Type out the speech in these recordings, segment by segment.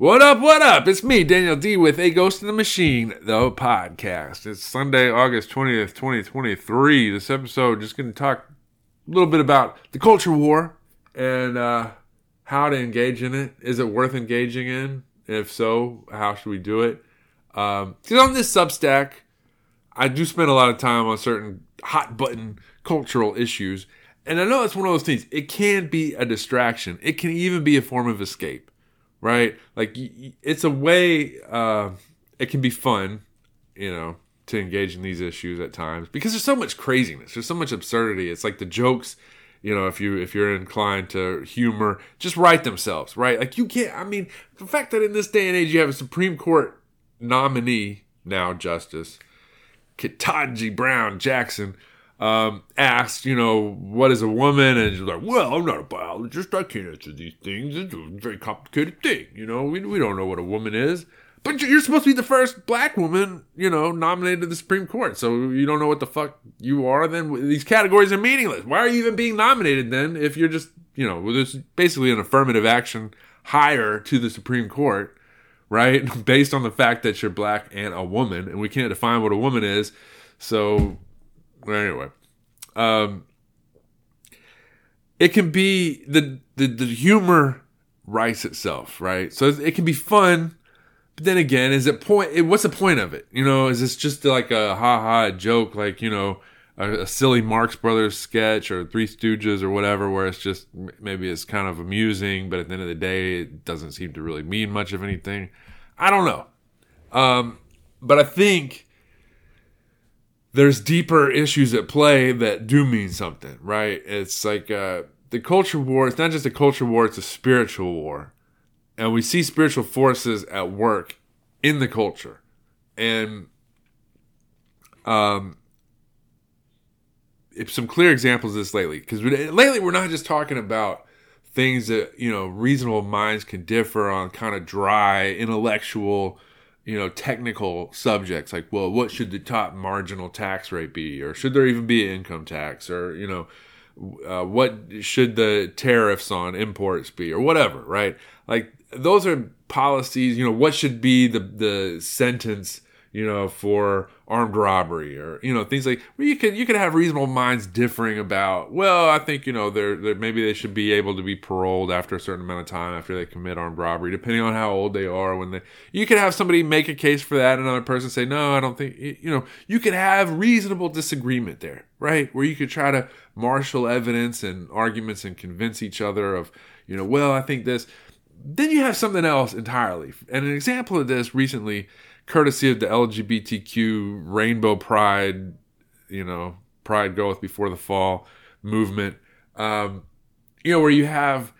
What up, what up? It's me, Daniel D, with A Ghost in the Machine, the podcast. It's Sunday, August 20th, 2023. This episode just going to talk a little bit about the culture war and uh, how to engage in it. Is it worth engaging in? If so, how should we do it? Um, on this Substack, I do spend a lot of time on certain hot button cultural issues. And I know it's one of those things. It can be a distraction. It can even be a form of escape right? Like it's a way. Uh, it can be fun, you know, to engage in these issues at times because there's so much craziness. There's so much absurdity. It's like the jokes. You know, if you if you're inclined to humor, just write themselves, right? Like you can't. I mean, the fact that in this day and age you have a Supreme Court nominee now, Justice Ketanji Brown Jackson, um, asked, you know, what is a woman? And she's like, well, I'm not a biologist. I can't answer these things. It's a very complicated thing. You know, we, we don't know what a woman is. But you're supposed to be the first black woman, you know, nominated to the Supreme Court. So you don't know what the fuck you are. Then these categories are meaningless. Why are you even being nominated then if you're just, you know, there's basically an affirmative action hire to the Supreme Court, right? Based on the fact that you're black and a woman, and we can't define what a woman is. So anyway, um, it can be the, the the humor writes itself, right? So it can be fun, but then again, is it point? What's the point of it? You know, is this just like a ha ha joke, like you know, a, a, silly Marx Brothers sketch or Three Stooges or whatever, where it's just maybe it's kind of amusing, but at the end of the day, it doesn't seem to really mean much of anything. I don't know, um, but I think there's deeper issues at play that do mean something, right? It's like uh, the culture war. It's not just a culture war; it's a spiritual war, and we see spiritual forces at work in the culture, and um, some clear examples of this lately. Because lately, we're not just talking about things that you know reasonable minds can differ on, kind of dry intellectual you know technical subjects like well what should the top marginal tax rate be or should there even be an income tax or you know uh, what should the tariffs on imports be or whatever right? Like those are policies you know what should be the the sentence you know, for armed robbery or you know things like you could you could have reasonable minds differing about. Well, I think you know they're, they're maybe they should be able to be paroled after a certain amount of time after they commit armed robbery, depending on how old they are. When they you could have somebody make a case for that, another person say no, I don't think you know. You could have reasonable disagreement there, right? Where you could try to marshal evidence and arguments and convince each other of you know, well, I think this. Then you have something else entirely, and an example of this recently courtesy of the LGBTQ Rainbow Pride, you know, Pride goeth before the fall movement. Um, you know, where you have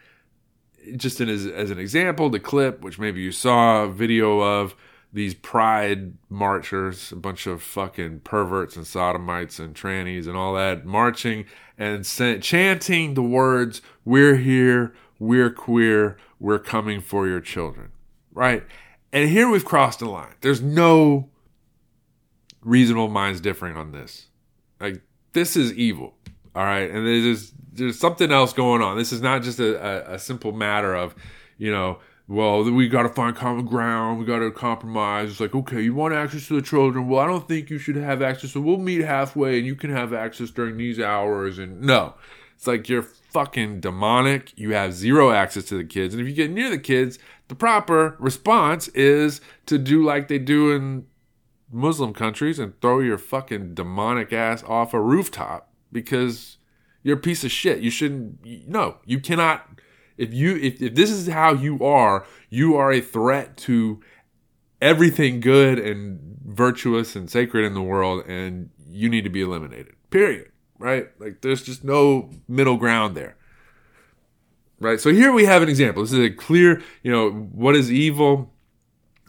just as, as an example, the clip, which maybe you saw a video of these pride marchers, a bunch of fucking perverts and sodomites and trannies and all that marching and chanting the words, We're here, we're queer, we're coming for your children. Right? And here we've crossed a line. There's no reasonable minds differing on this. Like this is evil. All right. And there's there's something else going on. This is not just a, a, a simple matter of, you know, well, we got to find common ground. We got to compromise. It's like, okay, you want access to the children. Well, I don't think you should have access. So we'll meet halfway and you can have access during these hours. And no, it's like you're fucking demonic. You have zero access to the kids. And if you get near the kids, the proper response is to do like they do in Muslim countries and throw your fucking demonic ass off a rooftop because you're a piece of shit. You shouldn't. No, you cannot. If you if, if this is how you are, you are a threat to everything good and virtuous and sacred in the world, and you need to be eliminated. Period. Right? Like there's just no middle ground there right? So here we have an example. This is a clear, you know, what is evil?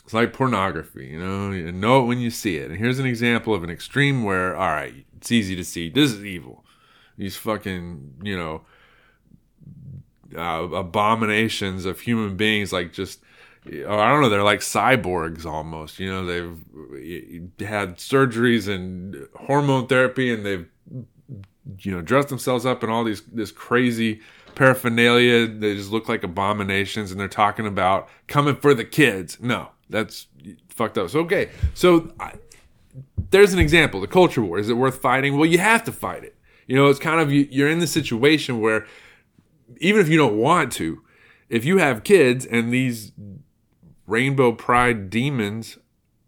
It's like pornography, you know, you know it when you see it. And here's an example of an extreme where, all right, it's easy to see this is evil. These fucking, you know, uh, abominations of human beings, like just, I don't know, they're like cyborgs almost. You know, they've had surgeries and hormone therapy, and they've, you know, dressed themselves up in all these this crazy paraphernalia they just look like abominations and they're talking about coming for the kids. No that's fucked up. So okay so I, there's an example the culture war. Is it worth fighting? Well you have to fight it. You know it's kind of you, you're in the situation where even if you don't want to if you have kids and these rainbow pride demons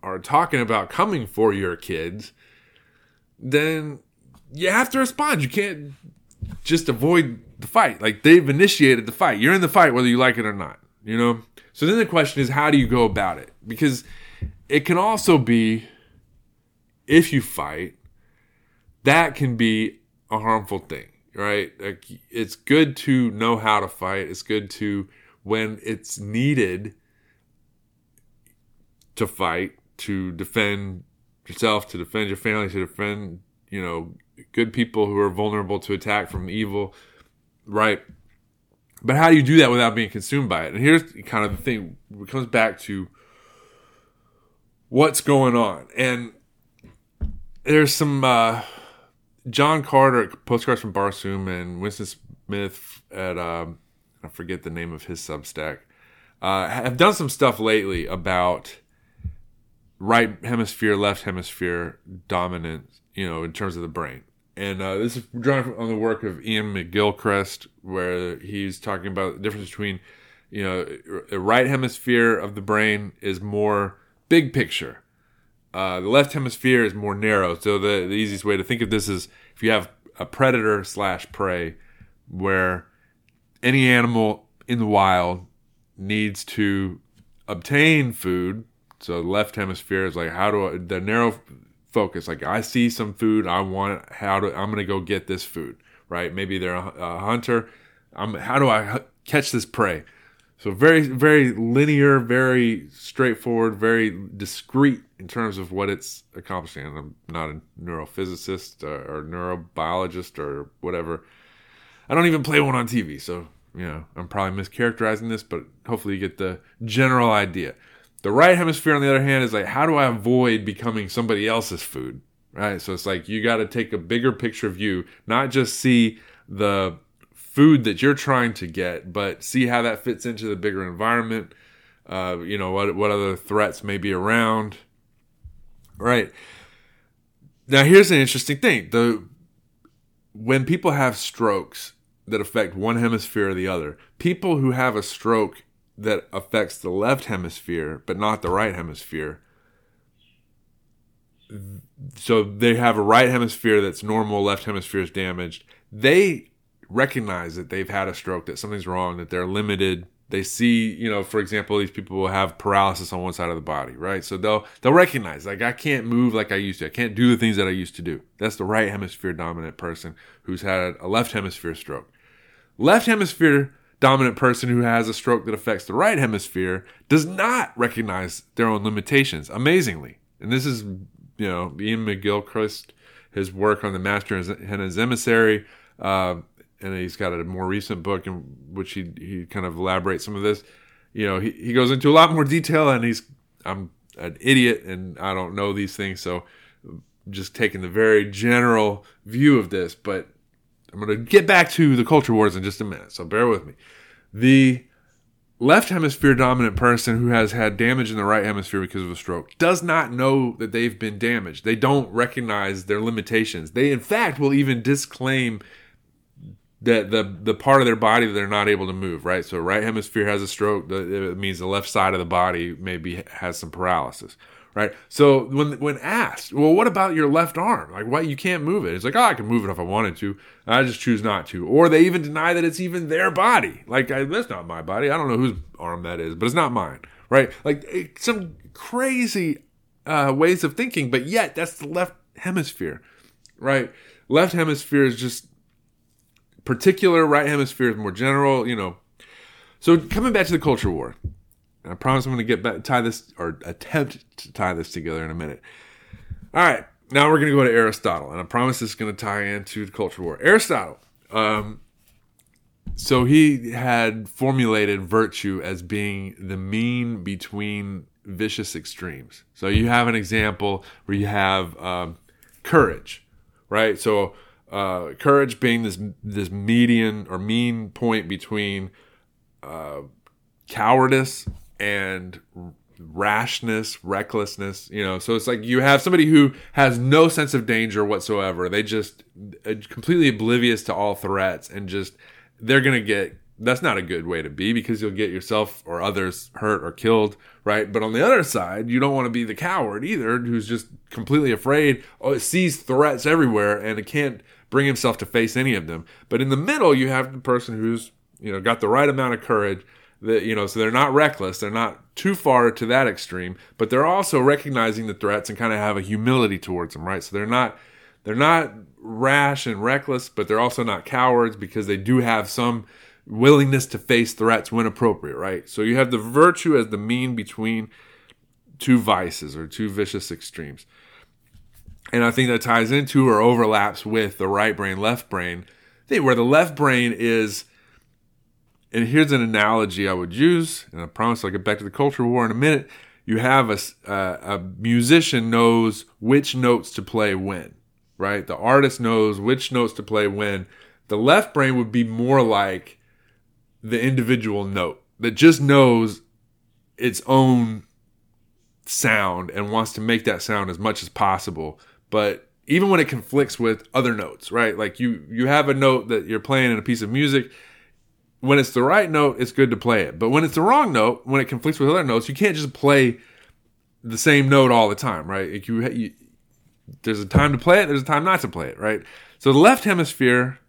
are talking about coming for your kids then you have to respond. You can't just avoid the fight. Like they've initiated the fight. You're in the fight whether you like it or not, you know? So then the question is how do you go about it? Because it can also be if you fight, that can be a harmful thing, right? Like it's good to know how to fight. It's good to when it's needed to fight, to defend yourself, to defend your family, to defend, you know, good people who are vulnerable to attack from evil, right? But how do you do that without being consumed by it? And here's kind of the thing it comes back to what's going on. And there's some uh, John Carter postcards from Barsoom and Winston Smith at um, I forget the name of his Substack uh, have done some stuff lately about right hemisphere, left hemisphere dominance, you know, in terms of the brain. And uh, this is drawn on the work of Iain McGilchrist, where he's talking about the difference between, you know, the right hemisphere of the brain is more big picture. Uh, the left hemisphere is more narrow. So the, the easiest way to think of this is if you have a predator slash prey, where any animal in the wild needs to obtain food. So the left hemisphere is like how do I, the narrow focus. Like I see some food, I want. How do I'm gonna go get this food, right? Maybe they're a, a hunter. I'm how do I catch this prey? So very very linear, very straightforward, very discreet in terms of what it's accomplishing. And I'm not a neurophysicist or, or neurobiologist or whatever. I don't even play one on TV, so you know I'm probably mischaracterizing this, but hopefully you get the general idea. The right hemisphere, on the other hand, is like, how do I avoid becoming somebody else's food? Right. So it's like you got to take a bigger picture view, not just see the food that you're trying to get, but see how that fits into the bigger environment. Uh, you know what what other threats may be around. Right. Now here's an interesting thing. The when people have strokes that affect one hemisphere or the other, people who have a stroke that affects the left hemisphere but not the right hemisphere. So they have a right hemisphere that's normal, left hemisphere is damaged. They recognize that they've had a stroke, that something's wrong, that they're limited. They see, you know, for example, these people will have paralysis on one side of the body, right? So they'll they'll recognize like I can't move like I used to. I can't do the things that I used to do. That's the right hemisphere dominant person who's had a left hemisphere stroke. Left hemisphere dominant person who has a stroke that affects the right hemisphere does not recognize their own limitations, amazingly. And this is, you know, Iain McGilchrist, his work on the Master and his Emissary, uh, and he's got a more recent book in which he, he kind of elaborates some of this. You know, he, he goes into a lot more detail, and he's, I'm an idiot and I don't know these things, so just taking the very general view of this, but I'm going to get back to the culture wars in just a minute, so bear with me. The left hemisphere dominant person who has had damage in the right hemisphere because of a stroke does not know that they've been damaged. They don't recognize their limitations. They, in fact, will even disclaim that the the part of their body that they're not able to move. Right, so right hemisphere has a stroke. It means the left side of the body maybe has some paralysis right? So when when asked, well, what about your left arm? Like, why you can't move it? It's like, oh, I can move it if I wanted to. I just choose not to. Or they even deny that it's even their body. Like, I, that's not my body. I don't know whose arm that is, but it's not mine, right? Like it, some crazy uh, ways of thinking, but yet that's the left hemisphere, right? Left hemisphere is just particular. Right hemisphere is more general. You know. So coming back to the culture war, I promise I'm going to get back, tie this or attempt to tie this together in a minute. All right, now we're going to go to Aristotle, and I promise this is going to tie into the culture war. Aristotle, um, so he had formulated virtue as being the mean between vicious extremes. So you have an example where you have um, courage, right? So uh, courage being this this median or mean point between uh, cowardice and rashness, recklessness, you know. So it's like you have somebody who has no sense of danger whatsoever. They just uh, completely oblivious to all threats and just they're going to get that's not a good way to be because you'll get yourself or others hurt or killed, right? But on the other side, you don't want to be the coward either who's just completely afraid, oh, sees threats everywhere and can't bring himself to face any of them. But in the middle, you have the person who's, you know, got the right amount of courage you know, so they're not reckless, they're not too far to that extreme, but they're also recognizing the threats and kind of have a humility towards them, right? So they're not they're not rash and reckless, but they're also not cowards because they do have some willingness to face threats when appropriate, right? So you have the virtue as the mean between two vices or two vicious extremes. And I think that ties into or overlaps with the right brain, left brain. I think where the left brain is, and here's an analogy I would use, and I promise I'll get back to the culture war in a minute. You have a, uh, a musician knows which notes to play when, right? The artist knows which notes to play when. The left brain would be more like the individual note that just knows its own sound and wants to make that sound as much as possible. But even when it conflicts with other notes, right? Like you you have a note that you're playing in a piece of music, when it's the right note, it's good to play it. But when it's the wrong note, when it conflicts with other notes, you can't just play the same note all the time, right? Like you, you there's a time to play it, there's a time not to play it, right? So the left hemisphere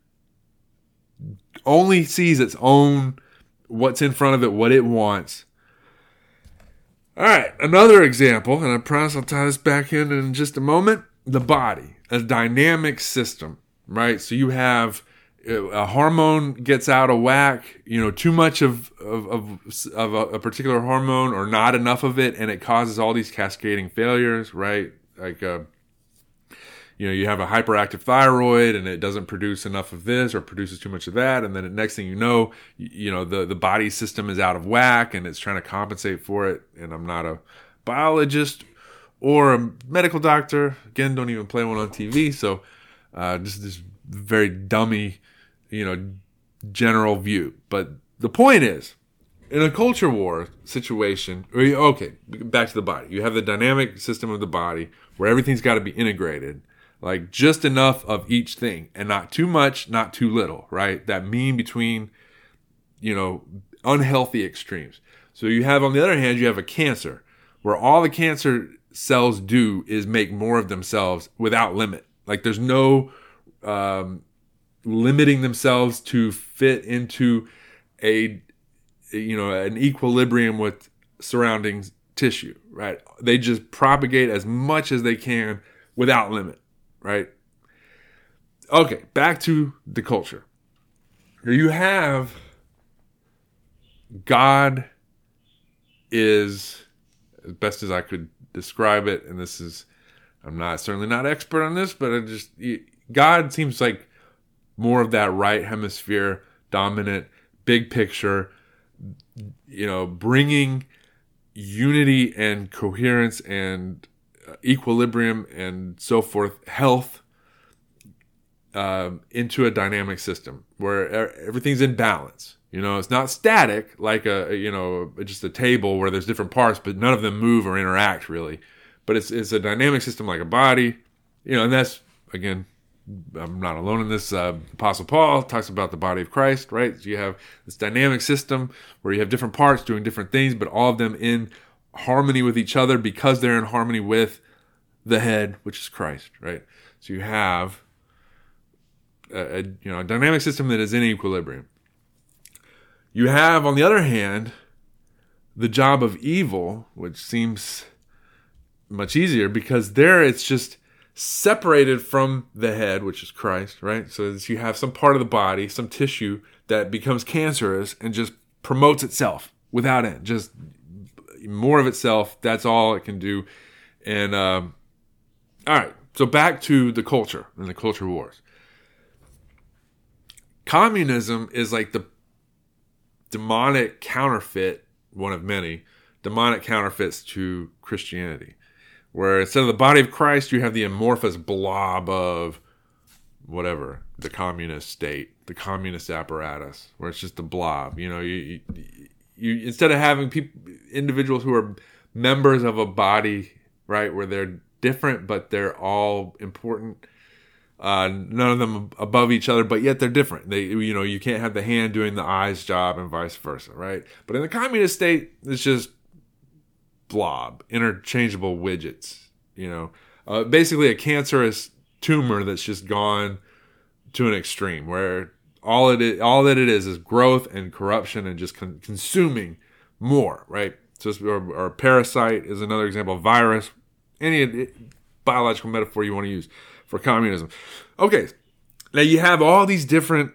only sees its own what's in front of it, what it wants. All right, another example, and I promise I'll tie this back in in just a moment. The body, a dynamic system, right? So you have a hormone gets out of whack, you know, too much of of, of, of a, a, particular hormone or not enough of it, and it causes all these cascading failures, right? Like uh, you know you have a hyperactive thyroid and it doesn't produce enough of this or produces too much of that and then the next thing you know you, you know the the body system is out of whack and it's trying to compensate for it and i'm not a biologist or a medical doctor again don't even play one on tv so uh, just this very dummy you know general view but the point is in a culture war situation okay back to the body you have the dynamic system of the body where everything's got to be integrated like just enough of each thing and not too much, not too little, right? That mean between, you know, unhealthy extremes. So you have, on the other hand, you have a cancer where all the cancer cells do is make more of themselves without limit. Like there's no um, limiting themselves to fit into a, you know, an equilibrium with surrounding tissue, right? They just propagate as much as they can without limit right? Okay, back to the culture. You have God is as best as I could describe it, and this is I'm not certainly not expert on this, but I just God seems like more of that right hemisphere dominant big picture you know bringing unity and coherence and equilibrium and so forth, health um, into a dynamic system where everything's in balance. You know, it's not static like a you know just a table where there's different parts, but none of them move or interact really. But it's it's a dynamic system like a body. You know, and that's again I'm not alone in this. Uh, Apostle Paul talks about the body of Christ, right? So you have this dynamic system where you have different parts doing different things, but all of them in harmony with each other because they're in harmony with the head, which is Christ, right? So you have a, a, you know a dynamic system that is in equilibrium. You have, on the other hand, the job of evil, which seems much easier because there it's just separated from the head, which is Christ, right? So you have some part of the body, some tissue that becomes cancerous and just promotes itself without end, just more of itself. That's all it can do. And um, all right, so back to the culture and the culture wars. Communism is like the demonic counterfeit, one of many demonic counterfeits to Christianity, where instead of the body of Christ, you have the amorphous blob of whatever the communist state, the communist apparatus, where it's just a blob. You know, you you, you instead of having people individuals who are members of a body, right, where they're different but they're all important. Uh, none of them above each other, but yet they're different. They, you know, you can't have the hand doing the eye's job and vice versa, right? But in the communist state, it's just blob, interchangeable widgets. You know, uh, basically a cancerous tumor that's just gone to an extreme where all it is, all that it is is growth and corruption and just con- consuming more, right? So, or, or parasite is another example. Virus, any biological metaphor you want to use for communism. Okay, now you have all these different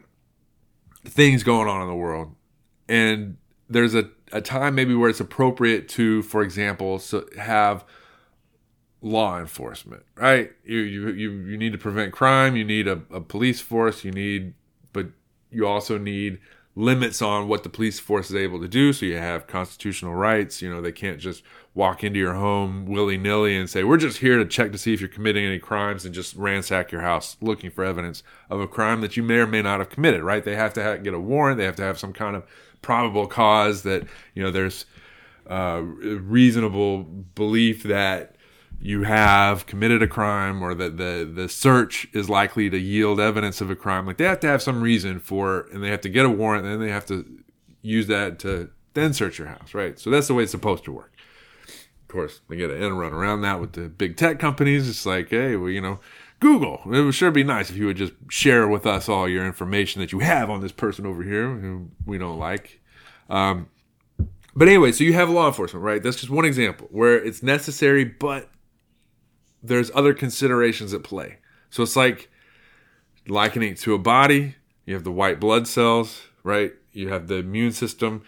things going on in the world, and there's a, a time maybe where it's appropriate to, for example, so have law enforcement, right? You you you, you need to prevent crime. You need a, a police force. You need, but you also need limits on what the police force is able to do. So you have constitutional rights. You know, they can't just walk into your home willy nilly and say, "We're just here to check to see if you're committing any crimes," and just ransack your house looking for evidence of a crime that you may or may not have committed. Right? They have to have, get a warrant. They have to have some kind of probable cause that you know there's uh, reasonable belief that you have committed a crime or that the the search is likely to yield evidence of a crime. Like they have to have some reason for and they have to get a warrant and then they have to use that to then search your house right? So that's the way it's supposed to work. Of course they get an end run around that with the big tech companies. It's like hey well you know google it would sure be nice if you would just share with us all your information that you have on this person over here who we don't like um, but anyway so you have law enforcement right that's just one example where it's necessary but there's other considerations at play. So it's like likening it to a body. You have the white blood cells, right? You have the immune system.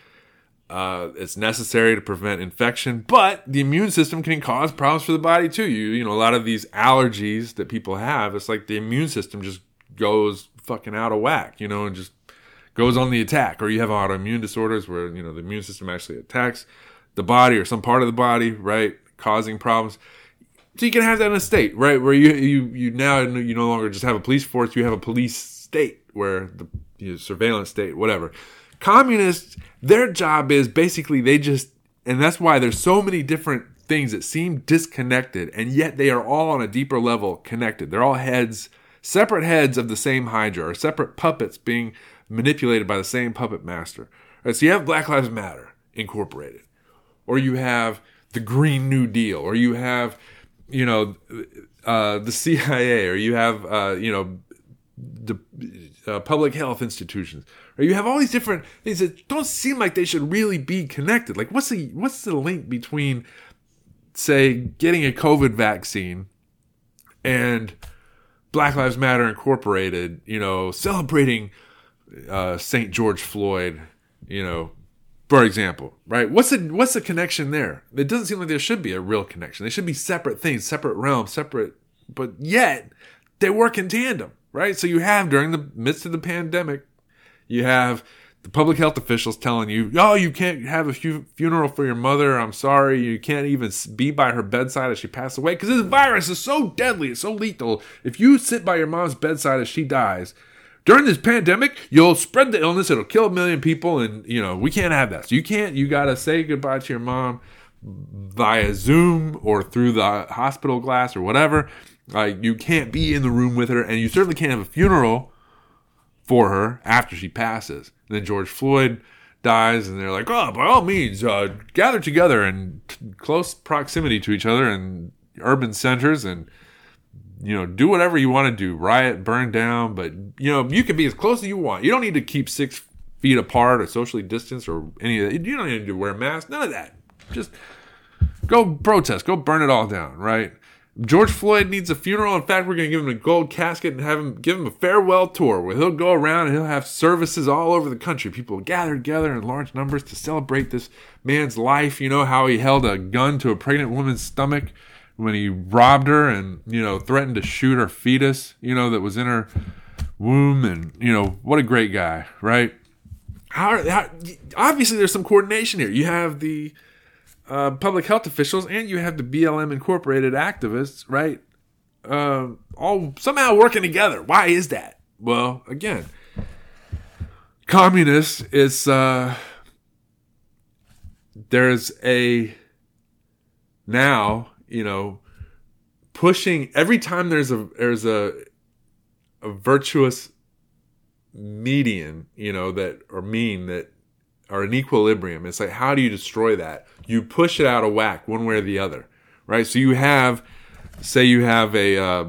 Uh, it's necessary to prevent infection, but the immune system can cause problems for the body too. You, you know, a lot of these allergies that people have, it's like the immune system just goes fucking out of whack, you know, and just goes on the attack. Or you have autoimmune disorders where, you know, the immune system actually attacks the body or some part of the body, right? Causing problems. So you can have that in a state, right, where you you you now you no longer just have a police force, you have a police state where the you know, surveillance state, whatever. Communists, their job is basically they just, and that's why there's so many different things that seem disconnected, and yet they are all on a deeper level connected. They're all heads, separate heads of the same Hydra, or separate puppets being manipulated by the same puppet master. Right, so you have Black Lives Matter incorporated, or you have the Green New Deal, or you have you know, uh, the CIA, or you have, uh, you know, the uh, public health institutions, or you have all these different things that don't seem like they should really be connected. Like, what's the what's the link between, say, getting a COVID vaccine and Black Lives Matter Incorporated? You know, celebrating uh, Saint George Floyd. You know, for example, right? What's the what's the connection there? It doesn't seem like there should be a real connection. They should be separate things, separate realms, separate, but yet they work in tandem, right? So you have during the midst of the pandemic, you have the public health officials telling you, "Oh, you can't have a fu- funeral for your mother. I'm sorry, you can't even be by her bedside as she passed away because this virus is so deadly, it's so lethal. If you sit by your mom's bedside as she dies." during this pandemic, you'll spread the illness. It'll kill a million people, and you know we can't have that. So you can't. You got to say goodbye to your mom via Zoom or through the hospital glass or whatever. Like you can't be in the room with her, and you certainly can't have a funeral for her after she passes. And then George Floyd dies, and they're like, "Oh, by all means, uh, gather together in t- close proximity to each other in urban centers and." you know, do whatever you want to do, riot, burn down, but you know, you can be as close as you want. You don't need to keep six feet apart or socially distanced or any of that. You don't need to wear masks, none of that. Just go protest, go burn it all down, right? George Floyd needs a funeral. In fact, we're going to give him a gold casket and have him give him a farewell tour where he'll go around and he'll have services all over the country. People gather together in large numbers to celebrate this man's life. You know how he held a gun to a pregnant woman's stomach when he robbed her and you know threatened to shoot her fetus you know that was in her womb and you know what a great guy right how, how obviously there's some coordination here you have the uh, public health officials and you have the blm incorporated activists right uh, all somehow working together. Why is that? Well, again, communists. It's uh, there's a now you know pushing every time there's a there's a a virtuous median you know that or mean that are an equilibrium. It's like how do you destroy that? You push it out of whack one way or the other right? So you have say you have a uh,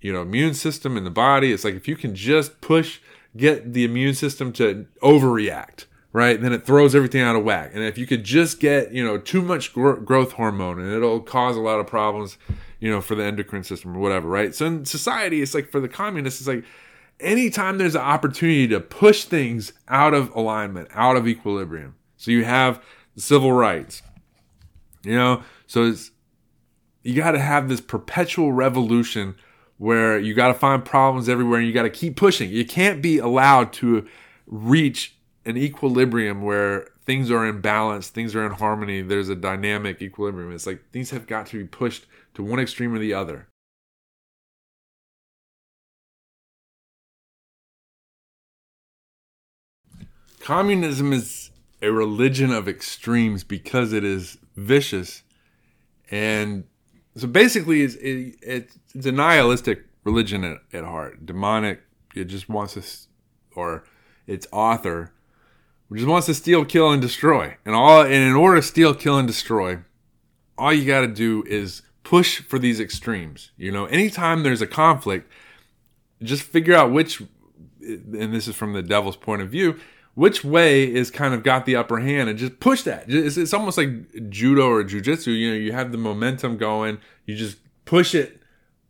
you know immune system in the body. It's like if you can just push get the immune system to overreact right? Then it throws everything out of whack. And if you could just get you know too much gro- growth hormone and it'll cause a lot of problems you know for the endocrine system or whatever right? So in society it's like for the communists it's like anytime there's an opportunity to push things out of alignment out of equilibrium so you have the civil rights you know so it's you got to have this perpetual revolution where you got to find problems everywhere and you got to keep pushing. You can't be allowed to reach an equilibrium where things are in balance, things are in harmony, there's a dynamic equilibrium. It's like things have got to be pushed to one extreme or the other. Communism is a religion of extremes because it is vicious and so basically, it's, it, it's a nihilistic religion at, at heart, demonic. It just wants to, or its author just wants to steal, kill, and destroy. And all, and in order to steal, kill, and destroy, all you got to do is push for these extremes. You know, anytime there's a conflict, just figure out which, and this is from the devil's point of view, which way is kind of got the upper hand and just push that. It's, it's almost like judo or jujitsu. You know, you have the momentum going, you just push it.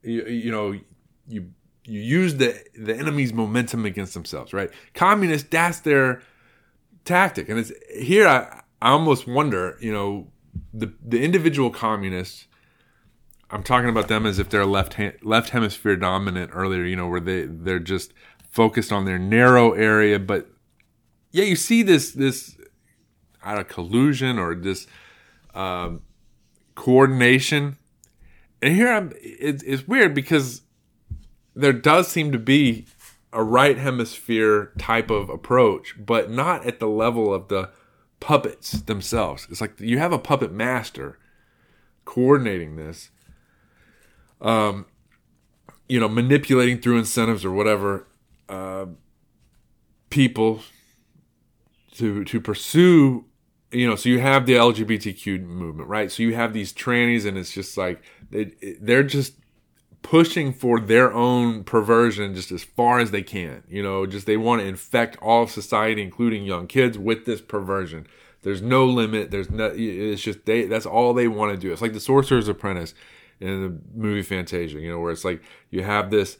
You, you know, you you use the the enemy's momentum against themselves, right? Communists, that's their tactic, and it's here. I I almost wonder, you know, the the individual communists. I'm talking about them as if they're left hand, left hemisphere dominant earlier, you know, where they they're just focused on their narrow area, but yeah, you see this this out of collusion or this um, coordination. And here I'm, it, it's weird because there does seem to be a right hemisphere type of approach, but not at the level of the puppets themselves. It's like you have a puppet master coordinating this, um, you know, manipulating through incentives or whatever uh, people to to pursue you know so you have the lgbtq movement right? So you have these trannies and it's just like they, they're just pushing for their own perversion just as far as they can you know? Just they want to infect all of society including young kids with this perversion. There's no limit there's no it's just they that's all they want to do. It's like the sorcerer's apprentice in the movie fantasia you know where it's like you have this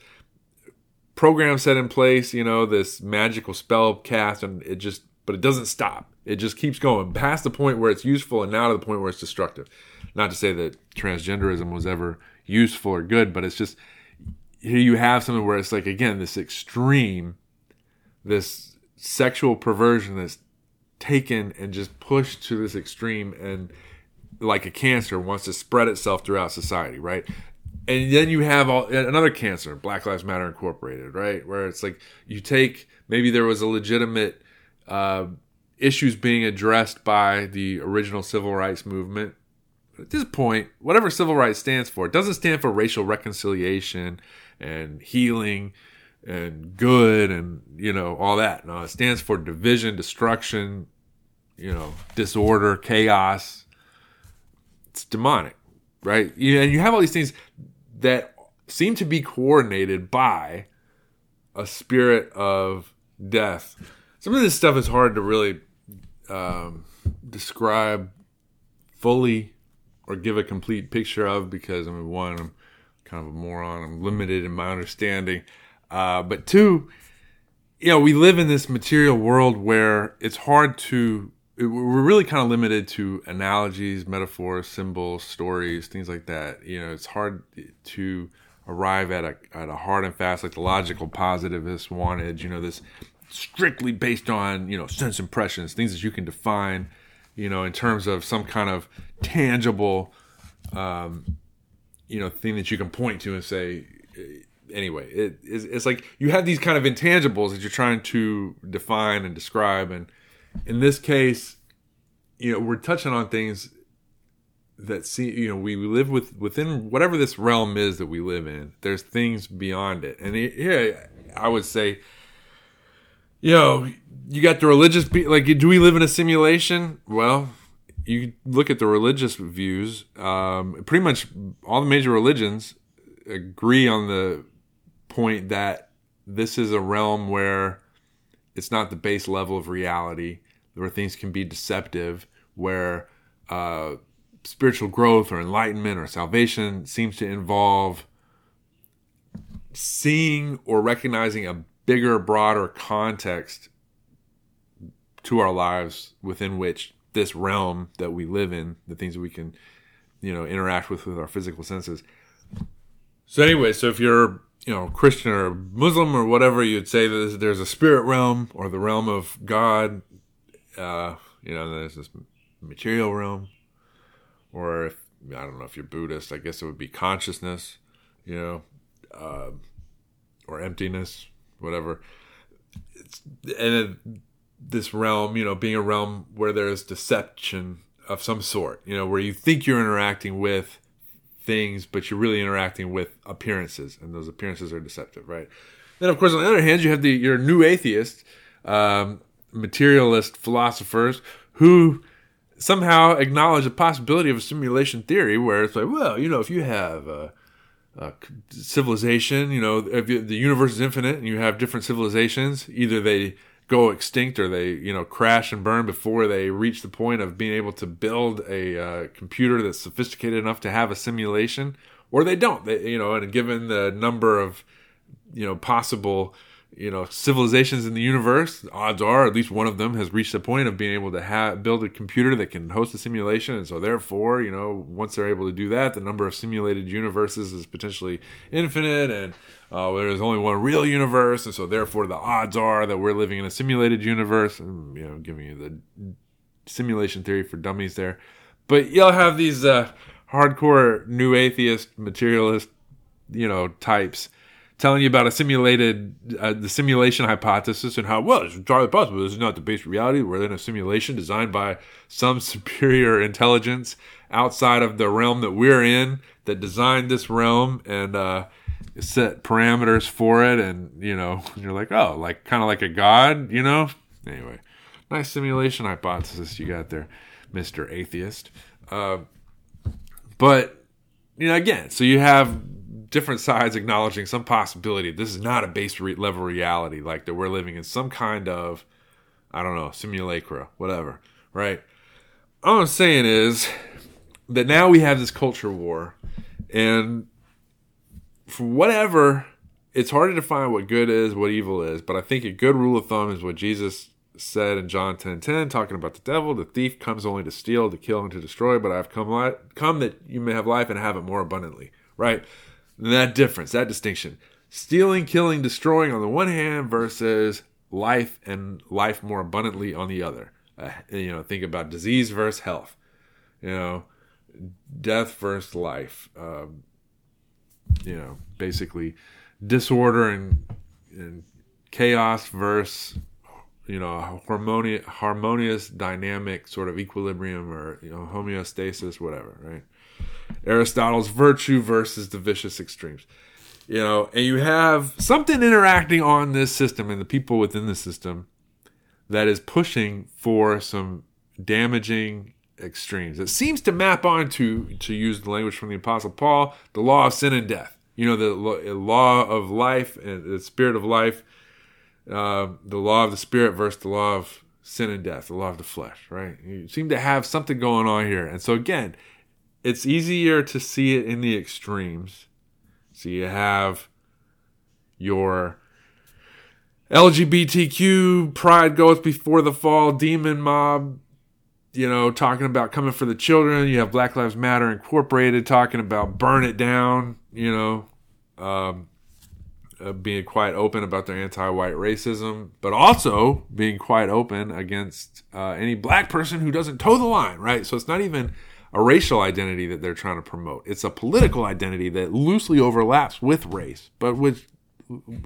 program set in place you know this magical spell cast and it just but it doesn't stop. It just keeps going past the point where it's useful and now to the point where it's destructive. Not to say that transgenderism was ever useful or good, but it's just here you have something where it's like again this extreme, this sexual perversion that's taken and just pushed to this extreme and like a cancer wants to spread itself throughout society, right? And then you have all, another cancer, Black Lives Matter Incorporated, right? Where it's like you take maybe there was a legitimate uh, issues being addressed by the original civil rights movement. At this point, whatever civil rights stands for, it doesn't stand for racial reconciliation and healing and good and you know all that. No, it stands for division, destruction, you know, disorder, chaos. It's demonic, right? and you have all these things that seem to be coordinated by a spirit of death some of this stuff is hard to really um, describe fully or give a complete picture of because I mean, one, I'm kind of a moron. I'm limited in my understanding. Uh, but two, you know, we live in this material world where it's hard to. We're really kind of limited to analogies, metaphors, symbols, stories, things like that. You know, it's hard to arrive at a at a hard and fast, like the logical positivist wanted. You know, this strictly based on you know sense impressions, things that you can define, you know, in terms of some kind of tangible, um, you know thing that you can point to and say anyway it, it's, it's like you have these kind of intangibles that you're trying to define and describe. And in this case you know we're touching on things that see you know we live with within whatever this realm is that we live in there's things beyond it. And it, yeah i would say know you got the religious like do we live in a simulation? Well you look at the religious views um, pretty much all the major religions agree on the point that this is a realm where it's not the base level of reality where things can be deceptive where uh, spiritual growth or enlightenment or salvation seems to involve seeing or recognizing a bigger, broader context to our lives within which this realm that we live in, the things that we can, you know, interact with with our physical senses. So anyway, so if you're, you know, Christian or Muslim or whatever, you'd say that there's a spirit realm or the realm of God. Uh, you know, there's this material realm, or if I don't know if you're Buddhist, I guess it would be consciousness, you know, uh, or emptiness, whatever. It's, and it, this realm, you know, being a realm where there's deception of some sort, you know, where you think you're interacting with things, but you're really interacting with appearances, and those appearances are deceptive, right? Then, of course, on the other hand, you have the your new atheist, um, materialist philosophers who somehow acknowledge the possibility of a simulation theory where it's like, well, you know, if you have a civilization, you know, the universe is infinite and you have different civilizations, either they go extinct or they, you know, crash and burn before they reach the point of being able to build a uh, computer that's sophisticated enough to have a simulation, or they don't. They, you know, and given the number of, you know, possible you know civilizations in the universe odds are at least one of them has reached the point of being able to have build a computer that can host a simulation. And so therefore you know once they're able to do that the number of simulated universes is potentially infinite and uh, there's only one real universe. And so therefore the odds are that we're living in a simulated universe. And you know giving you the simulation theory for dummies there. But you'll have these uh, hardcore new atheist materialist you know types telling you about a simulated uh, the simulation hypothesis and how well it's entirely possible. This is not the base reality. We're in a simulation designed by some superior intelligence outside of the realm that we're in that designed this realm and uh, set parameters for it. And you know you're like oh like kind of like a god you know? Anyway nice simulation hypothesis you got there mr atheist. Uh, but you know again so you have different sides acknowledging some possibility. This is not a base re- level reality, like that we're living in some kind of, I don't know, simulacra, whatever, right? All I'm saying is that now we have this culture war, and for whatever, it's hard to define what good is, what evil is, but I think a good rule of thumb is what Jesus said in John 10 10, talking about the devil, the thief comes only to steal, to kill, and to destroy, but I've come, li- come that you may have life and have it more abundantly, right? That difference, that distinction. Stealing, killing, destroying on the one hand versus life and life more abundantly on the other. Uh, you know, think about disease versus health. You know, death versus life. Um, you know, basically disorder and, and chaos versus you know harmonious harmonious dynamic sort of equilibrium or you know homeostasis whatever right Aristotle's virtue versus the vicious extremes. You know, and you have something interacting on this system and the people within the system that is pushing for some damaging extremes. It seems to map onto, to use the language from the Apostle Paul, the law of sin and death. You know, the law of life and the spirit of life, uh, the law of the spirit versus the law of sin and death, the law of the flesh, right? You seem to have something going on here. And so, again, it's easier to see it in the extremes. So you have your LGBTQ pride goes before the fall, demon mob, you know, talking about coming for the children. You have Black Lives Matter Incorporated talking about burn it down, you know, um, uh, being quite open about their anti-white racism, but also being quite open against uh, any black person who doesn't toe the line, right? So it's not even a racial identity that they're trying to promote. It's a political identity that loosely overlaps with race, but which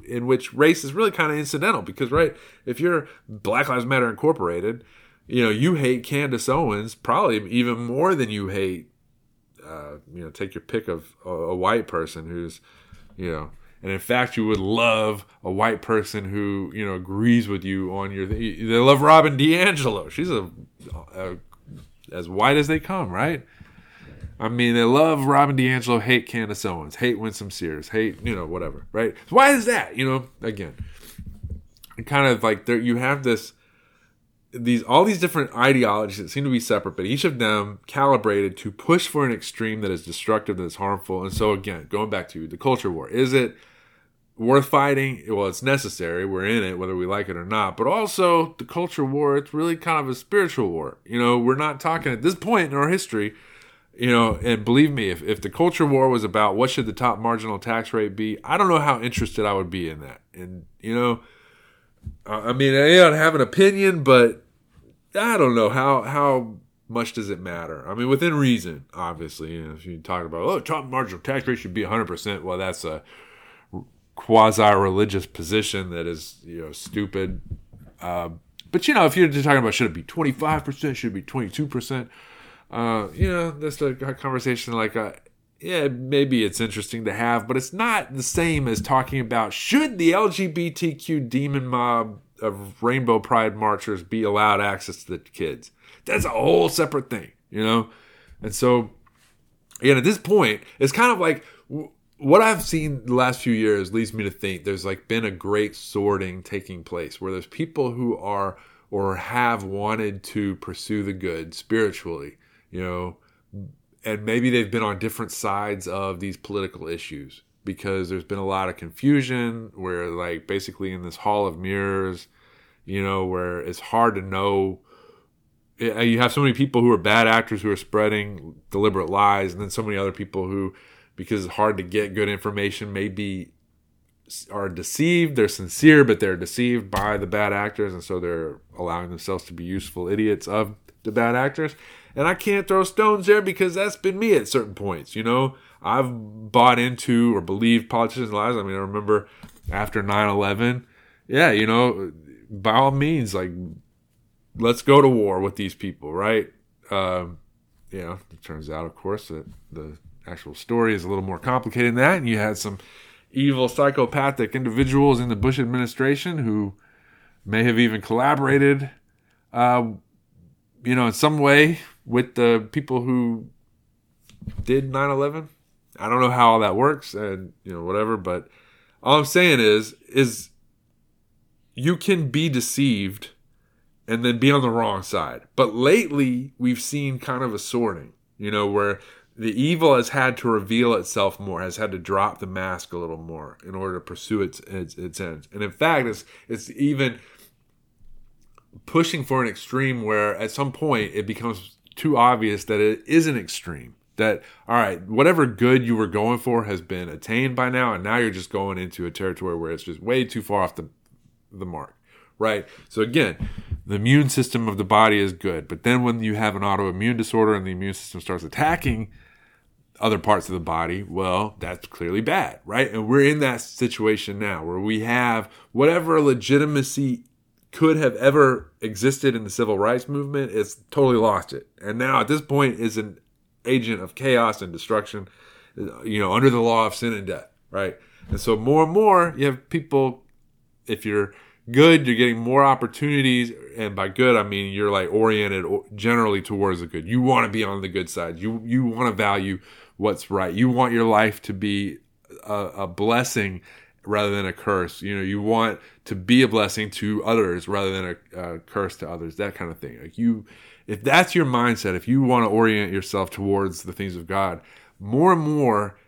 in which race is really kind of incidental because right, if you're Black Lives Matter Incorporated, you know, you hate Candace Owens probably even more than you hate uh, you know, take your pick of a, a white person who's, you know, and in fact, you would love a white person who you know agrees with you on your. They love Robin DiAngelo. She's a, a as white as they come, right? I mean, they love Robin DiAngelo, hate Candace Owens, hate Winsome Sears, hate you know whatever, right? Why is that? You know, again, kind of like there you have this these all these different ideologies that seem to be separate, but each of them calibrated to push for an extreme that is destructive, that is harmful. And so again, going back to the culture war, is it worth fighting? Well, it's necessary. We're in it, whether we like it or not. But also, the culture war, it's really kind of a spiritual war. You know, we're not talking at this point in our history, you know, and believe me, if, if the culture war was about what should the top marginal tax rate be, I don't know how interested I would be in that. And, you know, I mean, I don't have an opinion, but I don't know how, how, much does it matter? I mean, within reason, obviously. You know, if you talk about, oh, top marginal tax rate should be 100%, well, that's a quasi-religious position that is you know stupid. Uh, but you know, if you're just talking about should it be 25 percent, should it be 22 percent, uh, you know, that's a conversation like, uh, yeah, maybe it's interesting to have, but it's not the same as talking about should the LGBTQ demon mob of rainbow pride marchers be allowed access to the kids. That's a whole separate thing, you know, and so again, at this point, it's kind of like what I've seen the last few years leads me to think there's like been a great sorting taking place where there's people who are or have wanted to pursue the good spiritually, you know, and maybe they've been on different sides of these political issues because there's been a lot of confusion where like basically in this hall of mirrors, you know, where it's hard to know. Eh, you have so many people who are bad actors who are spreading deliberate lies and then so many other people who because it's hard to get good information. Maybe are deceived they're sincere but they're deceived by the bad actors and so they're allowing themselves to be useful idiots of the bad actors. And i can't throw stones there because that's been me at certain points you know? I've bought into or believed politicians lies. I mean i remember after 9-11 yeah you know by all means like let's go to war with these people right? Um, you know it turns out of course that the actual story is a little more complicated than that. And you had some evil psychopathic individuals in the Bush administration who may have even collaborated, uh, you know, in some way with the people who did 9 11. I don't know how all that works and, you know, whatever, but all I'm saying is, is you can be deceived and then be on the wrong side. But lately, we've seen kind of a sorting, you know, where the evil has had to reveal itself more, has had to drop the mask a little more in order to pursue its its, its ends. And in fact, it's it's even pushing for an extreme where at some point it becomes too obvious that it is an extreme. That all right, whatever good you were going for has been attained by now, and now you're just going into a territory where it's just way too far off the the mark right? So again, the immune system of the body is good, but then when you have an autoimmune disorder and the immune system starts attacking other parts of the body, well, that's clearly bad, right? And we're in that situation now where we have whatever legitimacy could have ever existed in the civil rights movement, it's totally lost it. And now at this point is an agent of chaos and destruction, you know, under the law of sin and death, right? And so more and more you have people, if you're good, you're getting more opportunities. And by good, I mean you're like oriented generally towards the good. You want to be on the good side. You you want to value what's right. You want your life to be a, a blessing rather than a curse. You know, you want to be a blessing to others rather than a, a, curse to others. That kind of thing. Like you, if that's your mindset, if you want to orient yourself towards the things of God, more and more,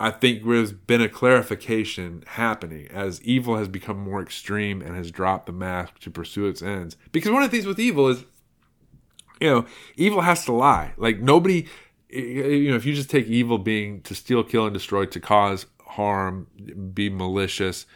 I think there's been a clarification happening as evil has become more extreme and has dropped the mask to pursue its ends. Because one of the things with evil is, you know, evil has to lie. Like nobody you know, if you just take evil being to steal, kill, and destroy, to cause harm, be malicious,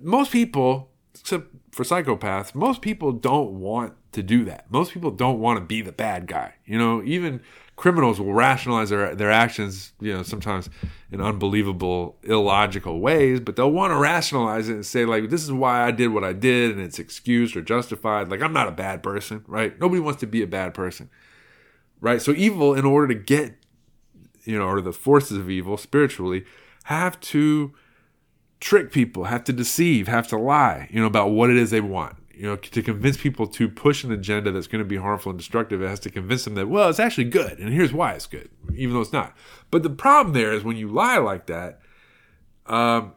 most people except for psychopaths, most people don't want to do that. Most people don't want to be the bad guy. You know, even criminals will rationalize their their actions, you know, sometimes in unbelievable, illogical ways, but they'll want to rationalize it and say like, "This is why I did what I did," and it's excused or justified. Like, I'm not a bad person, right? Nobody wants to be a bad person, right? So evil, in order to get, you know, or the forces of evil spiritually, have to trick people, have to deceive, have to lie, you know, about what it is they want you know, to convince people to push an agenda that's going to be harmful and destructive, it has to convince them that, well, it's actually good. And here's why it's good, even though it's not. But the problem there is when you lie like that, um,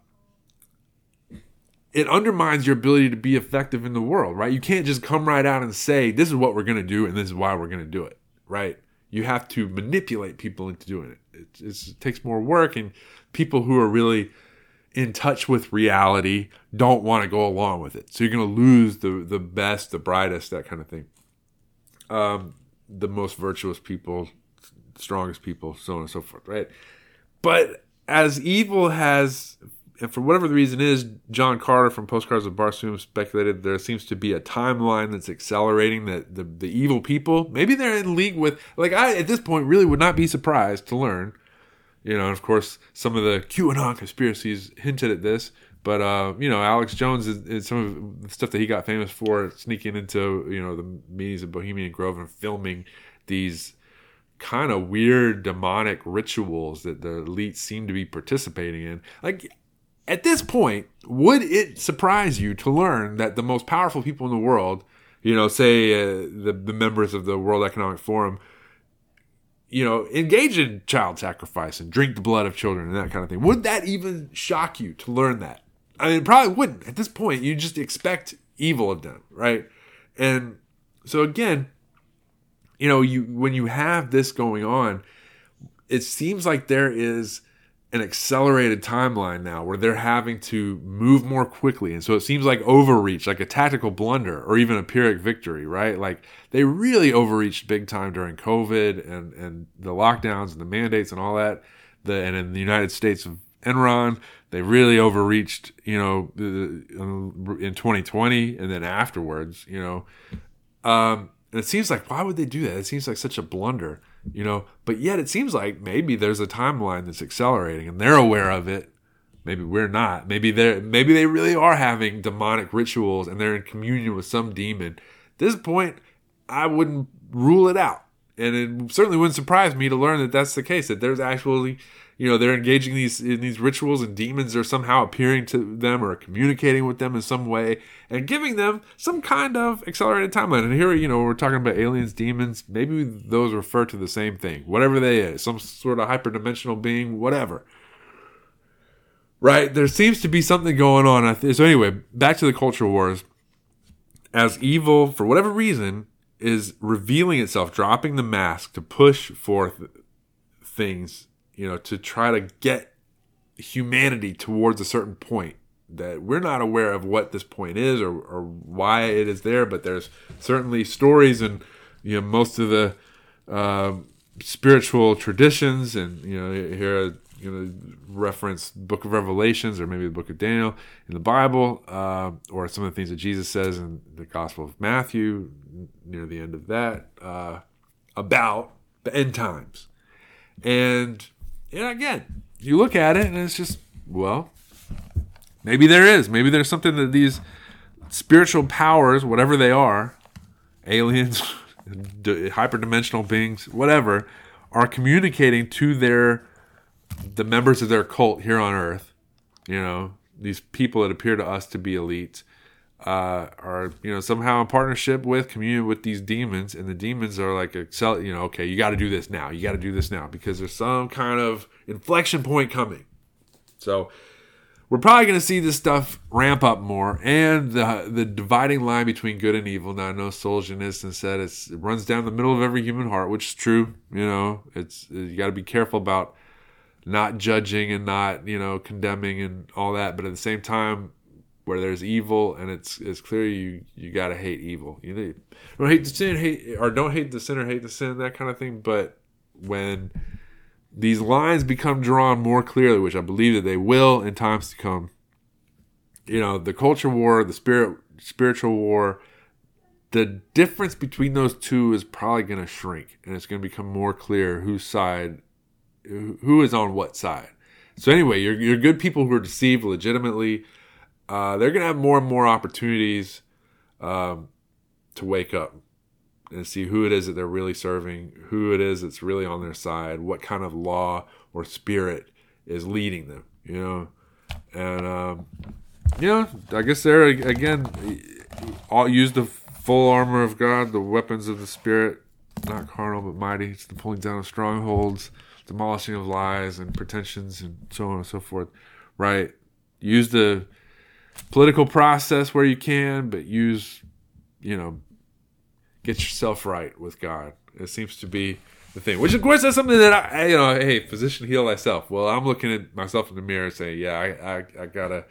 it undermines your ability to be effective in the world, right? You can't just come right out and say, this is what we're going to do and this is why we're going to do it, right? You have to manipulate people into doing it. It, it takes more work, and people who are really in touch with reality don't want to go along with it. So you're going to lose the the best, the brightest, that kind of thing. Um, the most virtuous people, strongest people, so on and so forth, right? But as evil has, for whatever the reason is, John Carter from Postcards of Barsoom speculated there seems to be a timeline that's accelerating that the, the evil people, maybe they're in league with, like I at this point really would not be surprised to learn you know, and of course, some of the QAnon conspiracies hinted at this, but uh, you know, Alex Jones is, some of the stuff that he got famous for, sneaking into you know the meetings of Bohemian Grove and filming these kind of weird demonic rituals that the elite seem to be participating in. Like at this point, would it surprise you to learn that the most powerful people in the world, you know, say uh, the the members of the World Economic Forum you know, engage in child sacrifice and drink the blood of children and that kind of thing. Would that even shock you to learn that? I mean, probably wouldn't. At this point, you just expect evil of them, right? And so again, you know, you when you have this going on, it seems like there is an accelerated timeline now where they're having to move more quickly. And so it seems like overreach, like a tactical blunder or even a Pyrrhic victory, right? Like they really overreached big time during COVID and, and the lockdowns and the mandates and all that. The, and in the United States of Enron, they really overreached, you know, in 2020 and then afterwards, you know. Um, and it seems like, why would they do that? It seems like such a blunder you know? But yet it seems like maybe there's a timeline that's accelerating and they're aware of it. Maybe we're not. Maybe they maybe they really are having demonic rituals and they're in communion with some demon. At this point i wouldn't rule it out and it certainly wouldn't surprise me to learn that that's the case that there's actually you know they're engaging these in these rituals and demons are somehow appearing to them or communicating with them in some way and giving them some kind of accelerated timeline. And here you know we're talking about aliens demons maybe those refer to the same thing whatever they is some sort of hyperdimensional being whatever. Right? There seems to be something going on. So anyway back to the culture wars. As evil for whatever reason is revealing itself dropping the mask to push forth things you know, to try to get humanity towards a certain point that we're not aware of what this point is or, or why it is there, but there's certainly stories and you know most of the uh, spiritual traditions and you know here you know reference Book of Revelations or maybe the Book of Daniel in the Bible uh, or some of the things that Jesus says in the Gospel of Matthew near the end of that uh, about the end times and and again, you look at it and it's just, well, maybe there is. Maybe there's something that these spiritual powers, whatever they are, aliens, hyperdimensional beings, whatever, are communicating to their the members of their cult here on Earth. You know, these people that appear to us to be elites uh, are you know somehow in partnership with communion with these demons and the demons are like excel you know okay you got to do this now you got to do this now because there's some kind of inflection point coming so we're probably going to see this stuff ramp up more and the the dividing line between good and evil now i know solzhenitsyn said it runs down the middle of every human heart which is true you know it's you got to be careful about not judging and not you know condemning and all that but at the same time where there's evil and it's it's clear you you gotta hate evil. You don't hate the sin, hate or don't hate the sinner, hate the sin, that kind of thing. But when these lines become drawn more clearly, which I believe that they will in times to come, you know, the culture war, the spirit spiritual war, the difference between those two is probably going to shrink and it's going to become more clear whose side who is on what side. So anyway, you're, you're good people who are deceived legitimately. Uh, they're to have more and more opportunities um, to wake up and see who it is that they're really serving, who it is that's really on their side, what kind of law or spirit is leading them, you know. And um, you know, I guess they're again all use the full armor of God, the weapons of the spirit, not carnal but mighty. It's the pulling down of strongholds, demolishing of lies and pretensions, and so on and so forth. Right? Use the political process where you can, but use, you know, get yourself right with God. It seems to be the thing, which of course is something that I, you know, hey, physician, heal thyself. Well, I'm looking at myself in the mirror saying, yeah, I, I, I gotta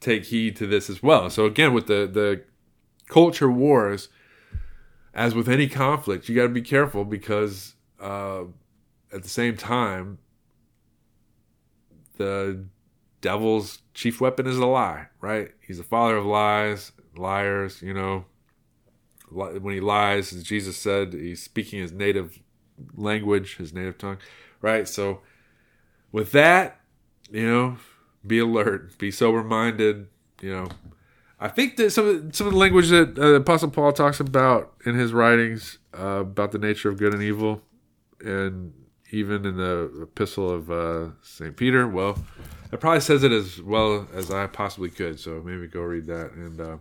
take heed to this as well. So again, with the the culture wars, as with any conflict, you got to be careful because uh, at the same time, the devil's chief weapon is a lie, right? He's the father of lies, liars, you know. When he lies, as Jesus said, he's speaking his native language, his native tongue, right? So, with that, you know, be alert, be sober minded, you know. I think that some of, some of the language that uh, Apostle Paul talks about in his writings uh, about the nature of good and evil, and even in the epistle of uh, St. Peter, well, it probably says it as well as I possibly could. So maybe go read that. And uh,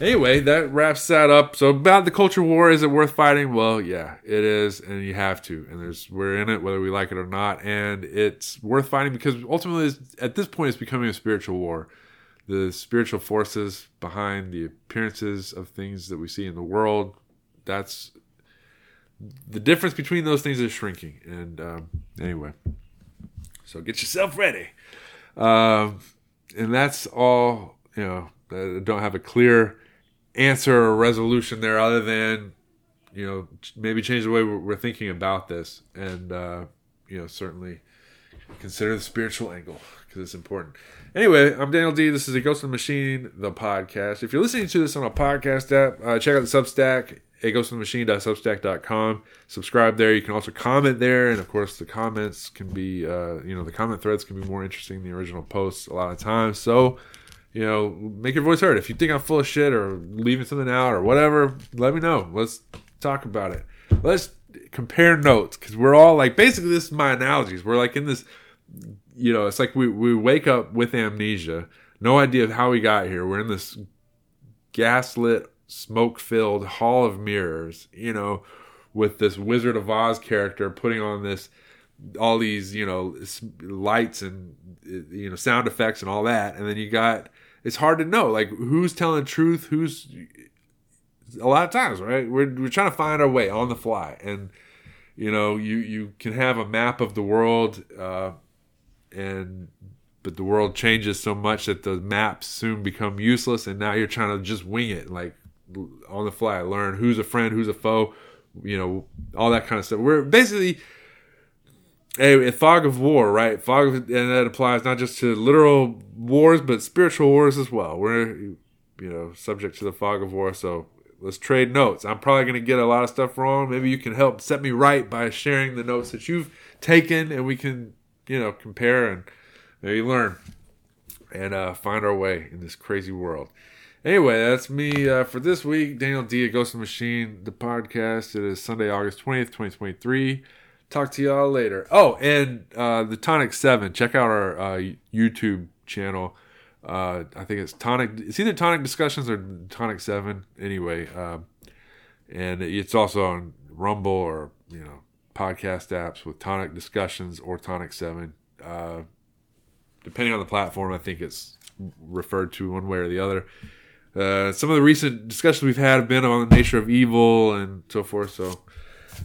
anyway, that wraps that up. So about the culture war, is it worth fighting? Well, yeah, it is, and you have to. And there's we're in it whether we like it or not, and it's worth fighting because ultimately, at this point, it's becoming a spiritual war. The spiritual forces behind the appearances of things that we see in the world. That's the difference between those things is shrinking. And um, anyway, so get yourself ready. Um, and that's all, you know, I don't have a clear answer or resolution there other than, you know, maybe change the way we're thinking about this. And, uh, you know, certainly consider the spiritual angle because it's important. Anyway, I'm Daniel D. This is a Ghost in the Machine, the podcast. If you're listening to this on a podcast app, uh, check out the Substack a ghostofthemachine.substack.com. Subscribe there. You can also comment there, and of course, the comments can be, uh, you know, the comment threads can be more interesting than the original posts a lot of times. So, you know, make your voice heard. If you think I'm full of shit or leaving something out or whatever, let me know. Let's talk about it. Let's compare notes because we're all like, basically, this is my analogies. We're like in this, you know, it's like we we wake up with amnesia, no idea of how we got here. We're in this gaslit smoke filled hall of mirrors, you know, with this Wizard of Oz character putting on this all these you know lights and you know sound effects and all that. And then you got it's hard to know like who's telling truth who's a lot of times right? We're, we're trying to find our way on the fly. And you know you you can have a map of the world uh, and but the world changes so much that the maps soon become useless and now you're trying to just wing it like on the fly, learn who's a friend, who's a foe, you know, all that kind of stuff. We're basically a, a fog of war, right? Fog, of, and that applies not just to literal wars, but spiritual wars as well. We're, you know, subject to the fog of war. So let's trade notes. I'm probably going to get a lot of stuff wrong. Maybe you can help set me right by sharing the notes that you've taken, and we can, you know, compare and maybe learn and uh, find our way in this crazy world. Anyway, that's me uh, for this week. Daniel D. Ghost of the Machine, the podcast. It is Sunday, August 20th, 2023. Talk to y'all later. Oh, and uh, the Tonic 7. Check out our uh, YouTube channel. Uh, I think it's Tonic. It's either Tonic Discussions or Tonic 7. Anyway, uh, and it's also on Rumble or, you know, podcast apps with Tonic Discussions or Tonic 7. Uh, depending on the platform, I think it's referred to one way or the other. Uh, some of the recent discussions we've had have been on the nature of evil and so forth. So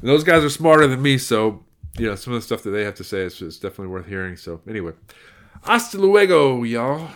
those guys are smarter than me. So you know, some of the stuff that they have to say is, is definitely worth hearing. So anyway, hasta luego, y'all.